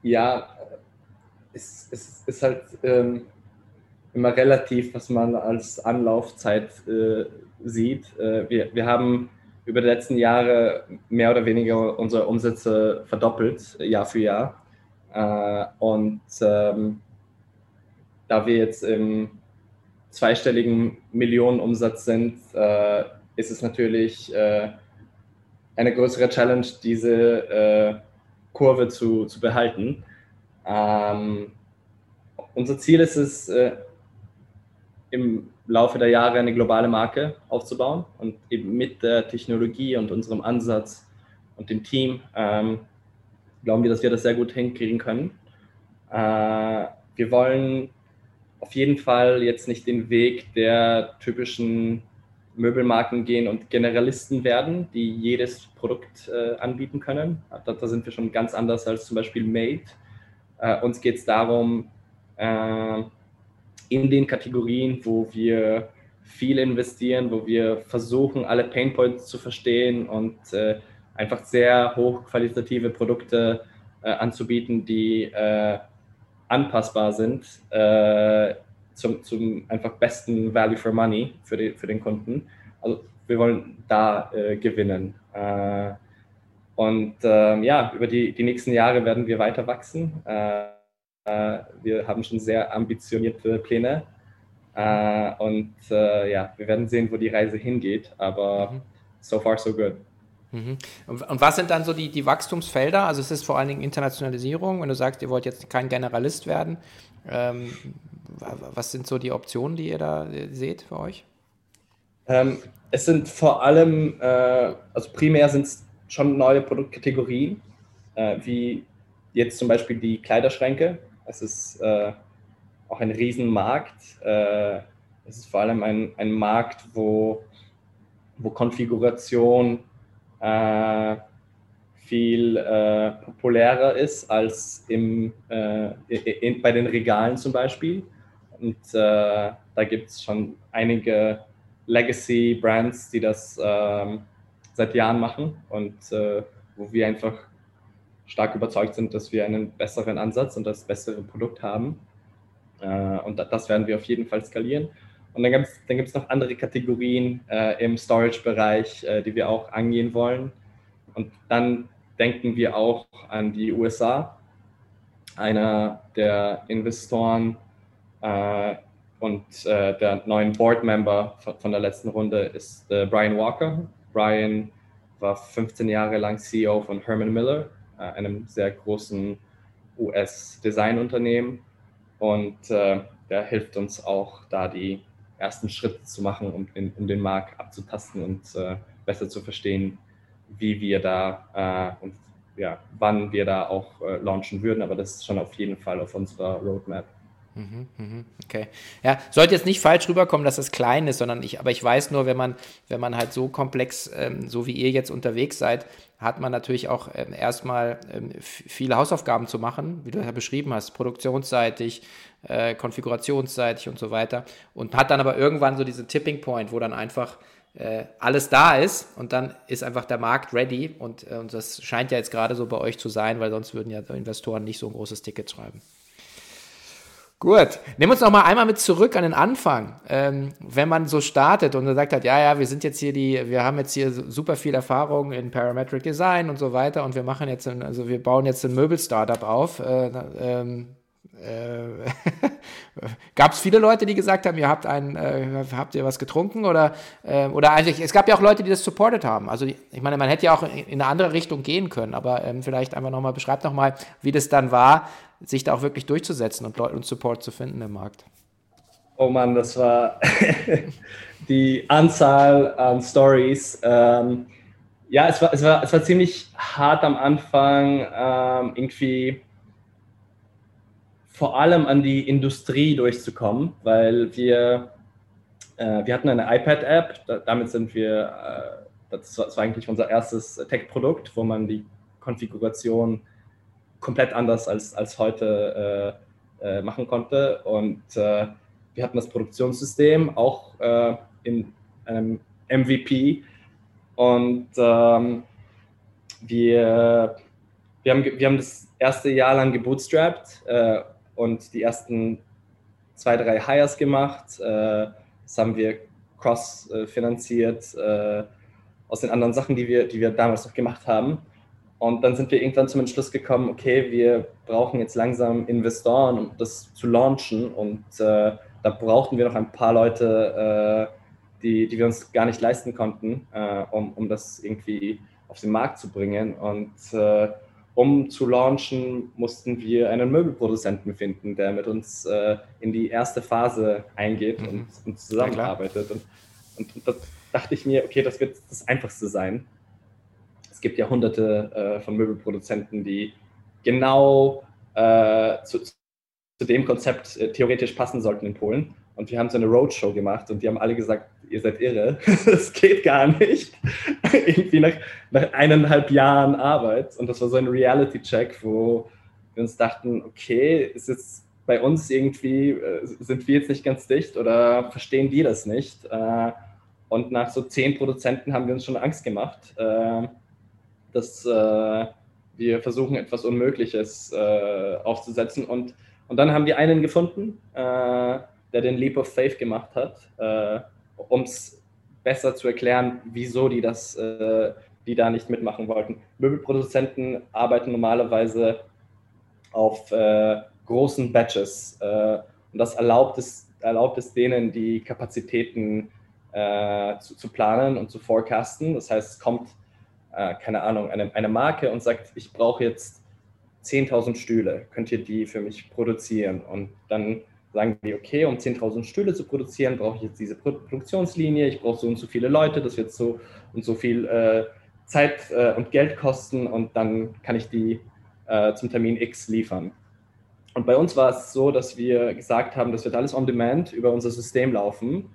Ja, es, es ist halt ähm, immer relativ, was man als Anlaufzeit äh, sieht. Äh, wir, wir haben über die letzten Jahre mehr oder weniger unsere Umsätze verdoppelt, Jahr für Jahr. Äh, und ähm, da wir jetzt im zweistelligen Millionenumsatz sind, äh, ist es natürlich äh, eine größere Challenge, diese äh, Kurve zu, zu behalten. Ähm, unser Ziel ist es, im Laufe der Jahre eine globale Marke aufzubauen und eben mit der Technologie und unserem Ansatz und dem Team ähm, glauben wir, dass wir das sehr gut hinkriegen können. Äh, wir wollen auf jeden Fall jetzt nicht den Weg der typischen Möbelmarken gehen und Generalisten werden, die jedes Produkt äh, anbieten können. Da, da, sind wir schon ganz anders als zum Beispiel Made. Äh, uns geht es darum, äh, in den Kategorien, wo wir viel investieren, wo wir versuchen, alle Painpoints zu verstehen und äh, einfach sehr hochqualitative Produkte äh, anzubieten, die äh, anpassbar sind äh, zum, zum einfach besten Value for Money für, die, für den Kunden. Also wir wollen da äh, gewinnen. Äh, und ähm, ja, über die, die nächsten Jahre werden wir weiter wachsen. Äh, wir haben schon sehr ambitionierte Pläne. Äh, und äh, ja, wir werden sehen, wo die Reise hingeht. Aber mhm. so far, so good. Mhm. Und was sind dann so die, die Wachstumsfelder? Also es ist vor allen Dingen Internationalisierung. Wenn du sagst, ihr wollt jetzt kein Generalist werden, ähm, was sind so die Optionen, die ihr da seht für euch? Ähm, es sind vor allem, äh, also primär sind es schon neue Produktkategorien, äh, wie jetzt zum Beispiel die Kleiderschränke. Es ist äh, auch ein Riesenmarkt. Äh, es ist vor allem ein, ein Markt, wo, wo Konfiguration äh, viel äh, populärer ist als im, äh, in, bei den Regalen zum Beispiel. Und äh, da gibt es schon einige Legacy-Brands, die das ähm, seit Jahren machen und wo wir einfach stark überzeugt sind, dass wir einen besseren Ansatz und das bessere Produkt haben. Äh, und das werden wir auf jeden Fall skalieren. Und dann gibt es dann gibt's noch andere Kategorien äh, im Storage-Bereich, äh, die wir auch angehen wollen. Und dann denken wir auch an die USA. Einer der Investoren äh, und äh, der neuen Board-Member von, von, der letzten Runde ist äh, Brian Walker. Brian war 15 Jahre lang CEO von Herman Miller äh, einem sehr großen US-Designunternehmen. Und äh, der hilft uns auch, da die ersten Schritt zu machen, um, in, um den Markt abzutasten und äh, besser zu verstehen, wie wir da äh, und ja, wann wir da auch äh, launchen würden. Aber das ist schon auf jeden Fall auf unserer Roadmap. Mhm, mhm, okay. Ja, sollte jetzt nicht falsch rüberkommen, dass es klein ist, sondern ich, aber ich weiß nur, wenn man, wenn man halt so komplex, ähm, so wie ihr jetzt unterwegs seid, hat man natürlich auch ähm, erstmal ähm, viele Hausaufgaben zu machen, wie du ja beschrieben hast, produktionsseitig, äh, konfigurationsseitig und so weiter. Und hat dann aber irgendwann so diesen Tipping Point, wo dann einfach äh, alles da ist und dann ist einfach der Markt ready und, äh, und das scheint ja jetzt gerade so bei euch zu sein, weil sonst würden ja Investoren nicht so ein großes Ticket schreiben. Gut, nehmen wir uns noch mal einmal mit zurück an den Anfang. Ähm, wenn man so startet und sagt hat, ja, ja, wir sind jetzt hier die, wir haben jetzt hier super viel Erfahrung in Parametric Design und so weiter und wir machen jetzt, ein, also wir bauen jetzt ein Möbel-Startup auf. Äh, ähm, äh, gab es viele Leute, die gesagt haben, ihr habt ein, äh, habt ihr was getrunken oder äh, oder eigentlich, es gab ja auch Leute, die das supported haben. Also ich meine, man hätte ja auch in, in eine andere Richtung gehen können, aber ähm, vielleicht einfach nochmal, beschreibt nochmal, wie das dann war, sich da auch wirklich durchzusetzen und und Support zu finden im Markt? Oh Mann, das war die Anzahl an Stories. Ähm, ja, es war, es, war, es war ziemlich hart am Anfang, ähm, irgendwie vor allem an die Industrie durchzukommen, weil wir, äh, wir hatten eine iPad-App, da, damit sind wir, äh, das, war, das war eigentlich unser erstes Tech-Produkt, wo man die Konfiguration komplett anders als, als heute äh, äh, machen konnte. Und äh, wir hatten das Produktionssystem auch äh, in einem MVP. Und ähm, wir, wir, haben, wir haben das erste Jahr lang gebootstrapped und die ersten zwei, drei Hires gemacht. Äh, das haben wir cross-finanziert aus den anderen Sachen, die wir, die wir damals noch gemacht haben. Und dann sind wir irgendwann zum Entschluss gekommen, okay, wir brauchen jetzt langsam Investoren, um das zu launchen. Und äh, da brauchten wir noch ein paar Leute, äh, die, die wir uns gar nicht leisten konnten, äh, um, um das irgendwie auf den Markt zu bringen. Und äh, um zu launchen, mussten wir einen Möbelproduzenten finden, der mit uns äh, in die erste Phase eingeht mhm. und, und zusammenarbeitet. Und, und, und da dachte ich mir, okay, das wird das Einfachste sein es gibt ja hunderte äh, von Möbelproduzenten, die genau äh, zu, zu, dem Konzept äh, theoretisch passen sollten in Polen. Und wir haben so eine Roadshow gemacht und die haben alle gesagt, ihr seid irre, das geht gar nicht. Irgendwie nach, nach eineinhalb Jahren Arbeit. Und das war so ein Reality-Check, wo wir uns dachten, okay, ist jetzt bei uns irgendwie, äh, sind wir jetzt nicht ganz dicht oder verstehen die das nicht? Äh, und nach so zehn Produzenten haben wir uns schon Angst gemacht. Äh, dass wir versuchen, etwas Unmögliches aufzusetzen. Und, und dann haben wir einen gefunden, der den Leap of Faith gemacht hat, äh, um es besser zu erklären, wieso die das, äh, die da nicht mitmachen wollten. Möbelproduzenten arbeiten normalerweise auf äh, großen Batches und das erlaubt es, erlaubt es denen, die Kapazitäten zu, zu planen und zu forecasten. Das heißt, es kommt äh, keine Ahnung, eine, eine Marke und sagt, ich brauche jetzt 10.000 Stühle, könnt ihr die für mich produzieren? Und dann sagen die, okay, um 10.000 Stühle zu produzieren, brauche ich jetzt diese Produktionslinie, ich brauche so und so viele Leute, das wird so und so viel äh, Zeit äh, und Geld kosten. Und dann kann ich die äh, zum Termin X liefern. Und bei uns war es so, dass wir gesagt haben, das wird alles on demand über unser System laufen.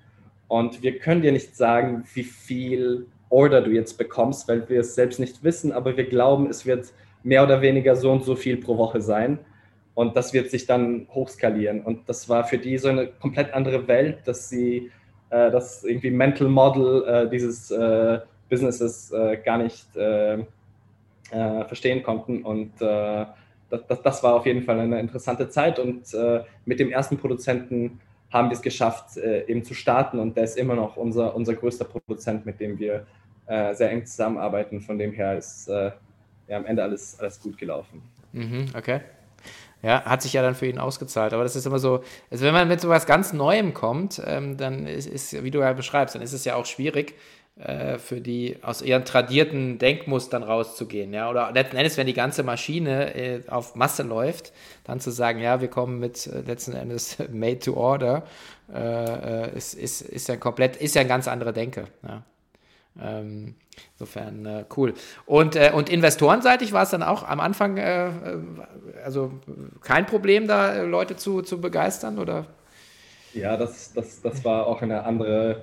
Und wir können dir nicht sagen, wie viel Order du jetzt bekommst, weil wir es selbst nicht wissen, aber wir glauben, es wird mehr oder weniger so und so viel pro Woche sein. Und das wird sich dann hochskalieren. Und das war für die so eine komplett andere Welt, dass sie äh, das irgendwie Mental Model äh, dieses äh, Businesses äh, gar nicht äh, äh, verstehen konnten. Und das, das, das, war auf jeden Fall eine interessante Zeit. Und mit dem ersten Produzenten haben wir es geschafft, eben zu starten. Und der ist immer noch unser, unser größter Produzent, mit dem wir äh, sehr eng zusammenarbeiten. Von dem her ist äh, ja, am Ende alles, alles gut gelaufen. Mhm, okay. Ja, hat sich ja dann für ihn ausgezahlt. Aber das ist immer so, also wenn man mit so was ganz Neuem kommt, ähm, dann ist, ist, wie du ja beschreibst, dann ist es ja auch schwierig, äh, für die aus ihren tradierten Denkmustern rauszugehen, ja, oder letzten Endes, wenn die ganze Maschine äh, auf Masse läuft, dann zu sagen, ja, wir kommen mit äh, letzten Endes made to order, äh, äh, ist, ist, ist ja komplett, ist ja eine ganz andere Denke, ja. Ähm, insofern äh, cool. Und, äh, und investorenseitig war es dann auch am Anfang äh, also kein Problem, da Leute zu, zu begeistern, oder? Ja, das, das, das war auch eine andere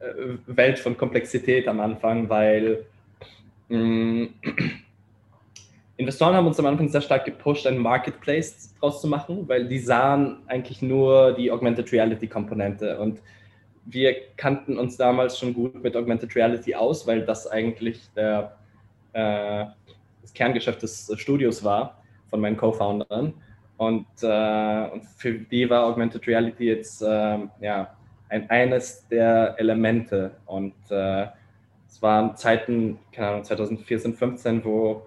äh, Welt von Komplexität am Anfang, weil mh, mm, Investoren haben uns am Anfang sehr stark gepusht, einen Marketplace draus zu machen, weil die sahen eigentlich nur die Augmented Reality Komponente und wir kannten uns damals schon gut mit Augmented Reality aus, weil das eigentlich der, äh, das Kerngeschäft des Studios war von meinen Co-Foundern. Und, äh, und, für die war Augmented Reality jetzt äh, ja, ein, eines der Elemente. Und äh, es waren Zeiten, keine Ahnung, 2014, 15, wo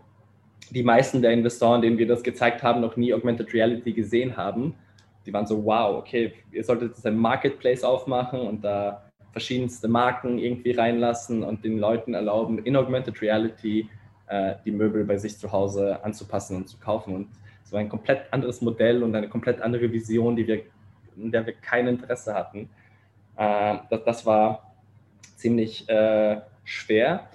die meisten der Investoren, denen wir das gezeigt haben, noch nie Augmented Reality gesehen haben. Die waren so, wow, okay, ihr solltet jetzt ein Marketplace aufmachen und da verschiedenste Marken irgendwie reinlassen und den Leuten erlauben, in Augmented Reality äh, die Möbel bei sich zu Hause anzupassen und zu kaufen. Und es war ein komplett anderes Modell und eine komplett andere Vision, die wir, in der wir kein Interesse hatten. Äh, das, das, war ziemlich äh, schwer.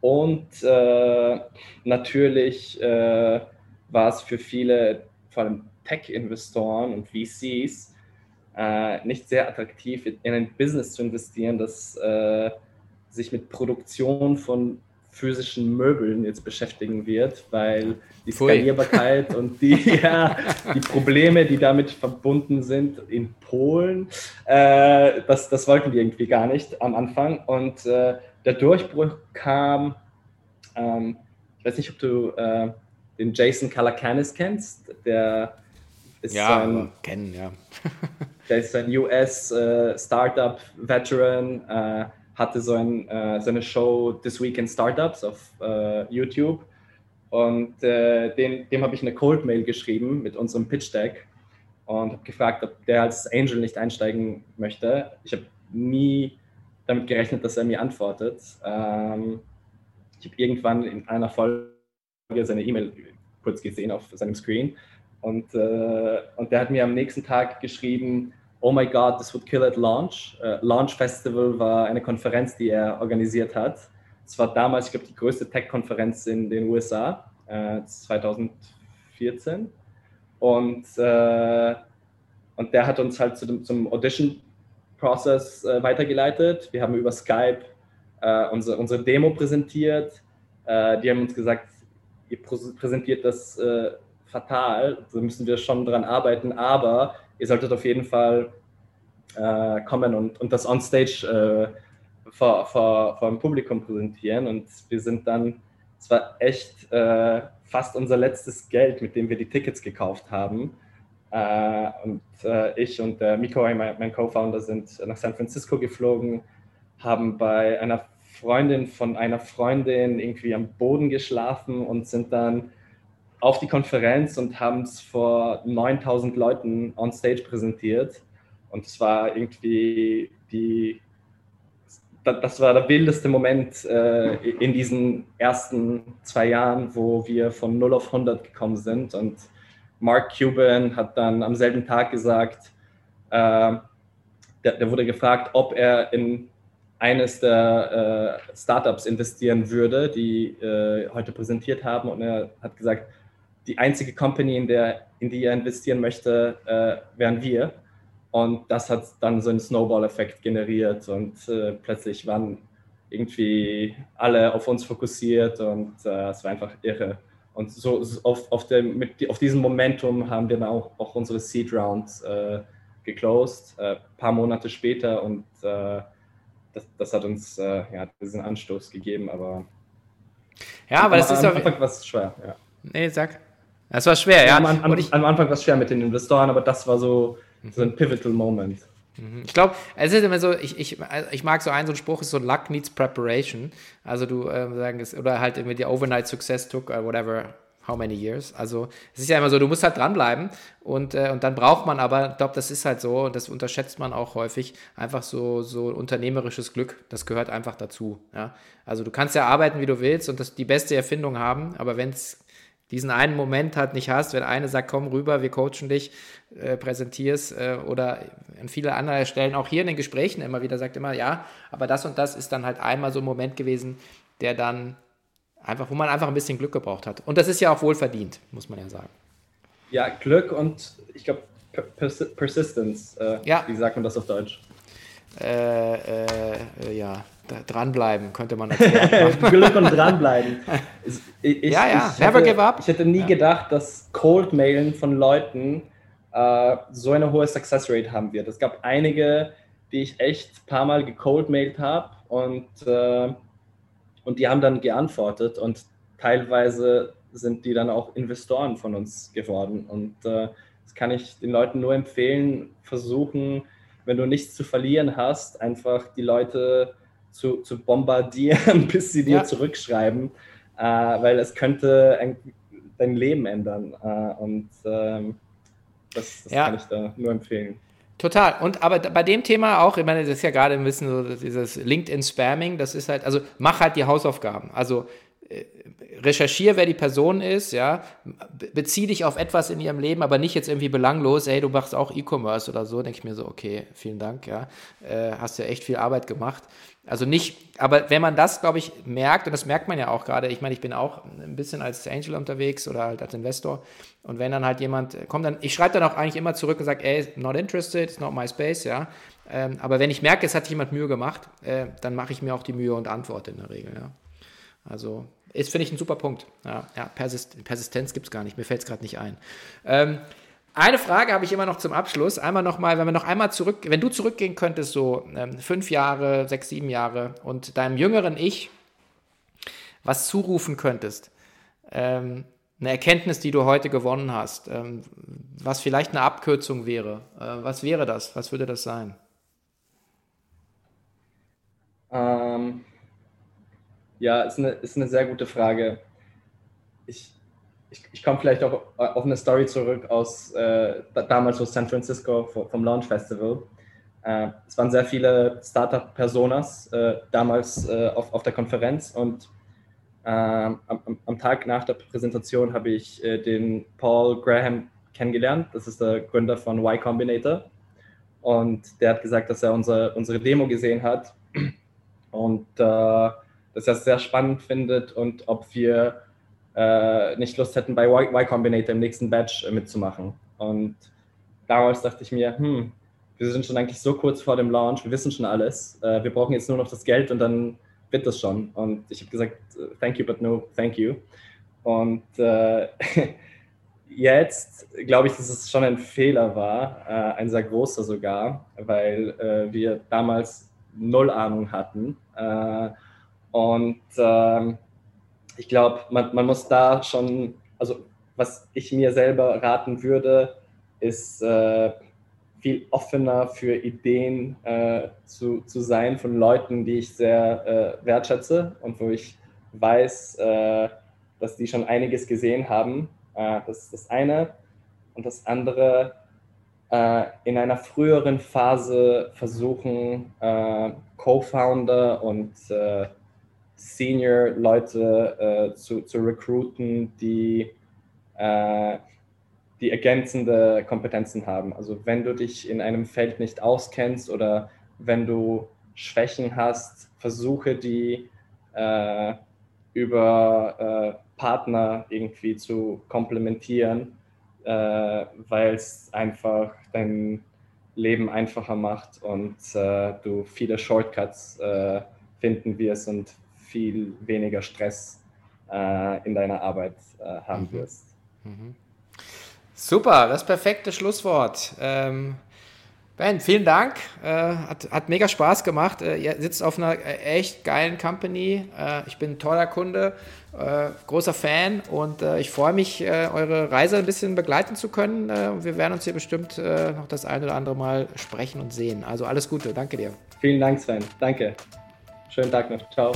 Und äh, natürlich äh, war es für viele, vor allem Tech-Investoren und VCs, äh, nicht sehr attraktiv, in ein Business zu investieren, das äh, sich mit Produktion von physischen Möbeln jetzt beschäftigen wird, weil die Skalierbarkeit und die, ja, die Probleme, die damit verbunden sind in Polen, äh, das, das wollten wir irgendwie gar nicht am Anfang. Und äh, der Durchbruch kam, ähm, ich weiß nicht, ob du äh, den Jason Calacanis kennst, der ist ja, ein, kennen, ja. der ist ein US-Startup-Veteran, äh, hatte so, ein, äh, so eine Show This Week in Startups auf äh, YouTube und äh, dem, dem habe ich eine Cold Mail geschrieben mit unserem Pitch Deck und habe gefragt, ob der als Angel nicht einsteigen möchte. Ich habe nie damit gerechnet, dass er mir antwortet. Ähm, ich habe irgendwann in einer Folge seine E-Mail kurz gesehen auf seinem Screen und, äh, und der hat mir am nächsten Tag geschrieben, Oh my God, this would kill at launch. Uh, launch Festival war eine Konferenz, die er organisiert hat. Es war damals, ich glaube, die größte Tech-Konferenz in den USA, äh, 2014. Und, äh, und der hat uns halt zu dem, zum Audition-Prozess äh, weitergeleitet. Wir haben über Skype äh, unsere, unsere Demo präsentiert. Äh, die haben uns gesagt, ihr präsentiert das äh, fatal, da müssen wir schon dran arbeiten, aber ihr solltet auf jeden Fall äh, kommen und, und das on-stage äh, vor, vor, vor dem Publikum präsentieren. Und wir sind dann, es war echt äh, fast unser letztes Geld, mit dem wir die Tickets gekauft haben. Äh, und äh, ich und der Miko, mein, mein Co-Founder, sind nach San Francisco geflogen, haben bei einer Freundin von einer Freundin irgendwie am Boden geschlafen und sind dann auf die Konferenz und haben es vor 9000 Leuten on stage präsentiert. Und es war irgendwie die, das war der wildeste Moment äh, in diesen ersten zwei Jahren, wo wir von 0 auf 100 gekommen sind. Und Mark Cuban hat dann am selben Tag gesagt, äh, der, der, wurde gefragt, ob er in eines der äh, Startups investieren würde, die äh, heute präsentiert haben. Und er hat gesagt, die einzige Company, in, der, in die er investieren möchte, äh, wären wir. Und das hat dann so einen Snowball-Effekt generiert und äh, plötzlich waren irgendwie alle auf uns fokussiert und äh, es war einfach irre. Und so auf, auf, dem, mit, auf diesem Momentum haben wir dann auch, auch unsere Seed Rounds äh, geclosed, ein äh, paar Monate später und äh, das, das, hat uns ja, diesen Anstoß gegeben, aber ja, aber das ist Anfang was schwer. Ja. Nee, sag. Das war schwer, ja. Am, ich, am Anfang war es schwer mit den Investoren, aber das war so, so ein pivotal Moment. Mhm. Ich glaube, es ist immer so, ich, ich, ich mag so einen, so ein Spruch ist so Luck needs preparation. Also du äh, sagen es, oder halt irgendwie die Overnight Success took, or whatever, how many years? Also es ist ja immer so, du musst halt dranbleiben und, äh, und dann braucht man aber, ich glaube, das ist halt so und das unterschätzt man auch häufig, einfach so, so unternehmerisches Glück, das gehört einfach dazu. Ja? Also du kannst ja arbeiten, wie du willst und das, die beste Erfindung haben, aber wenn es diesen einen Moment halt nicht hast, wenn eine sagt, komm rüber, wir coachen dich, äh, präsentierst äh, oder an viele andere Stellen, auch hier in den Gesprächen immer wieder sagt immer, ja, aber das und das ist dann halt einmal so ein Moment gewesen, der dann einfach, wo man einfach ein bisschen Glück gebraucht hat. Und das ist ja auch wohl verdient, muss man ja sagen. Ja, Glück und ich glaube Pers Persistence. Äh, ja. Wie sagt man das auf Deutsch? Äh, äh, ja, dranbleiben könnte man. Glück und dranbleiben. Ich, ja, ja, ich never hätte, give up. Ich hätte nie ja. gedacht, dass Cold-Mailen von Leuten äh, so eine hohe Success Rate haben wird. Es gab einige, die ich echt ein paar Mal gecold-mailt habe und äh, und die haben dann geantwortet und teilweise sind die dann auch Investoren von uns geworden. Und äh, das kann ich den Leuten nur empfehlen, versuchen, wenn du nichts zu verlieren hast, einfach die Leute zu, zu bombardieren, bis sie dir ja. zurückschreiben, äh, weil es könnte ein, dein Leben ändern. Äh, und ähm, das, das ja. kann ich da nur empfehlen. Total. Und aber bei dem Thema auch, ich meine, das ist ja gerade ein bisschen so dieses LinkedIn-Spamming, das ist halt, also mach halt die Hausaufgaben. Also recherchiere, wer die Person ist, ja, bezieh dich auf etwas in ihrem Leben, aber nicht jetzt irgendwie belanglos, hey, du machst auch E-Commerce oder so, denke ich mir so, okay, vielen Dank, ja, äh, hast ja echt viel Arbeit gemacht. Also nicht, aber wenn man das, glaube ich, merkt, und das merkt man ja auch gerade, ich meine, ich bin auch ein bisschen als Angel unterwegs oder halt als Investor, und wenn dann halt jemand kommt, dann, ich schreibe dann auch eigentlich immer zurück und sage, ey, not interested, it's not my space, ja. Ähm, aber wenn ich merke, es hat jemand Mühe gemacht, äh, dann mache ich mir auch die Mühe und antworte in der Regel, ja. Also ist, finde ich, ein super Punkt. Ja, ja Persist Persistenz gibt es gar nicht, mir fällt es gerade nicht ein. Ähm, eine Frage habe ich immer noch zum Abschluss. Einmal nochmal, wenn wir noch einmal zurück, wenn du zurückgehen könntest, so ähm, fünf Jahre, sechs, sieben Jahre und deinem jüngeren Ich was zurufen könntest, ähm, eine Erkenntnis, die du heute gewonnen hast, ähm, was vielleicht eine Abkürzung wäre, äh, was wäre das? Was würde das sein? Ähm, ja, ist eine, ist eine sehr gute Frage. Ich, ich, ich komme vielleicht auch auf eine Story zurück aus äh, damals aus San Francisco vom Launch Festival. Äh, es waren sehr viele Startup-Personas äh, damals äh, auf, auf der Konferenz und ähm, am, am, Tag nach der Präsentation habe ich äh, den Paul Graham kennengelernt. Das ist der Gründer von Y Combinator. Und der hat gesagt, dass er unsere, unsere Demo gesehen hat und äh, dass er es sehr spannend findet und ob wir äh, nicht Lust hätten, bei Y Combinator im nächsten Batch äh, mitzumachen. Und damals dachte ich mir, hm, wir sind schon eigentlich so kurz vor dem Launch, wir wissen schon alles. Äh, wir brauchen jetzt nur noch das Geld und dann wird das schon. Und ich habe gesagt, thank you, but no, thank you. Und äh, jetzt glaube ich, dass es schon ein Fehler war, äh, ein sehr großer sogar, weil äh, wir damals null Ahnung hatten. Und ähm, ich glaube, man, man muss da schon, also was ich mir selber raten würde, ist äh, viel offener für Ideen äh, zu, zu sein von Leuten, die ich sehr äh, wertschätze und wo ich weiß, äh, dass die schon einiges gesehen haben. Äh, das ist das eine. Und das andere, äh, in einer früheren Phase versuchen, Co-Founder und Senior-Leute zu, zu recruiten, die die ergänzende Kompetenzen haben. Also wenn du dich in einem Feld nicht auskennst oder wenn du Schwächen hast, versuche die äh, über äh, Partner irgendwie zu komplementieren, äh, weil es einfach dein Leben einfacher macht und äh, du viele Shortcuts äh, finden wirst und viel weniger Stress äh, in deiner Arbeit haben mhm. wirst. Mhm. Super, das perfekte Schlusswort. Ähm, ben, vielen Dank. Äh, hat, hat mega Spaß gemacht. Äh, ihr sitzt auf einer äh, echt geilen Company. Äh, ich bin ein toller Kunde, äh, großer Fan und äh, ich freue mich, eure Reise ein bisschen begleiten zu können. wir werden uns hier bestimmt noch das ein oder andere Mal sprechen und sehen. Also alles Gute. Danke dir. Vielen Dank, Sven. Danke. Schönen Tag noch. Ciao.